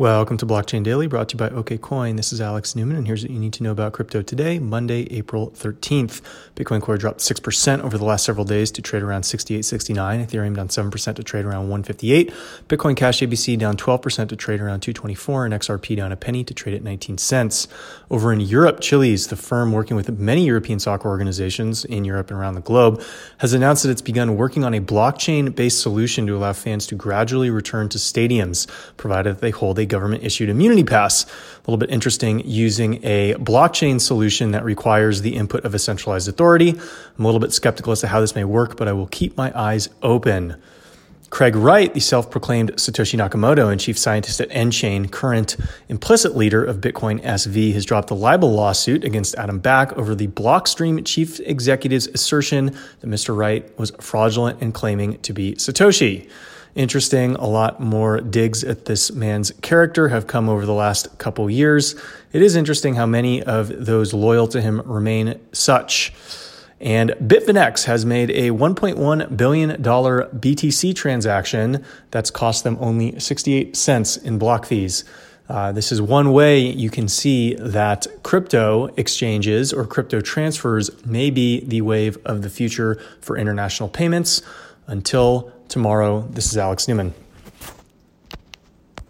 Welcome to Blockchain Daily, brought to you by OKCoin. This is Alex Newman, and here's what you need to know about crypto today, Monday, April 13th. Bitcoin Core dropped 6% over the last several days to trade around 68.69. Ethereum down 7% to trade around 158. Bitcoin Cash ABC down 12% to trade around 224, and XRP down a penny to trade at 19 cents. Over in Europe, Chiliz, the firm working with many European soccer organizations in Europe and around the globe, has announced that it's begun working on a blockchain based solution to allow fans to gradually return to stadiums, provided that they hold a government issued immunity pass. A little bit interesting using a blockchain solution that requires the input of a centralized authority. I'm a little bit skeptical as to how this may work, but I will keep my eyes open. Craig Wright, the self proclaimed Satoshi Nakamoto and chief scientist at nChain, current implicit leader of Bitcoin SV, has dropped a libel lawsuit against Adam Back over the Blockstream chief executive's assertion that Mr. Wright was fraudulent in claiming to be Satoshi interesting. A lot more digs at this man's character have come over the last couple years. It is interesting how many of those loyal to him remain such. And Bitfinex has made a $1.1 billion BTC transaction that's cost them only 68 cents in block fees. Uh, this is one way you can see that crypto exchanges or crypto transfers may be the wave of the future for international payments. Until tomorrow, this is Alex Newman.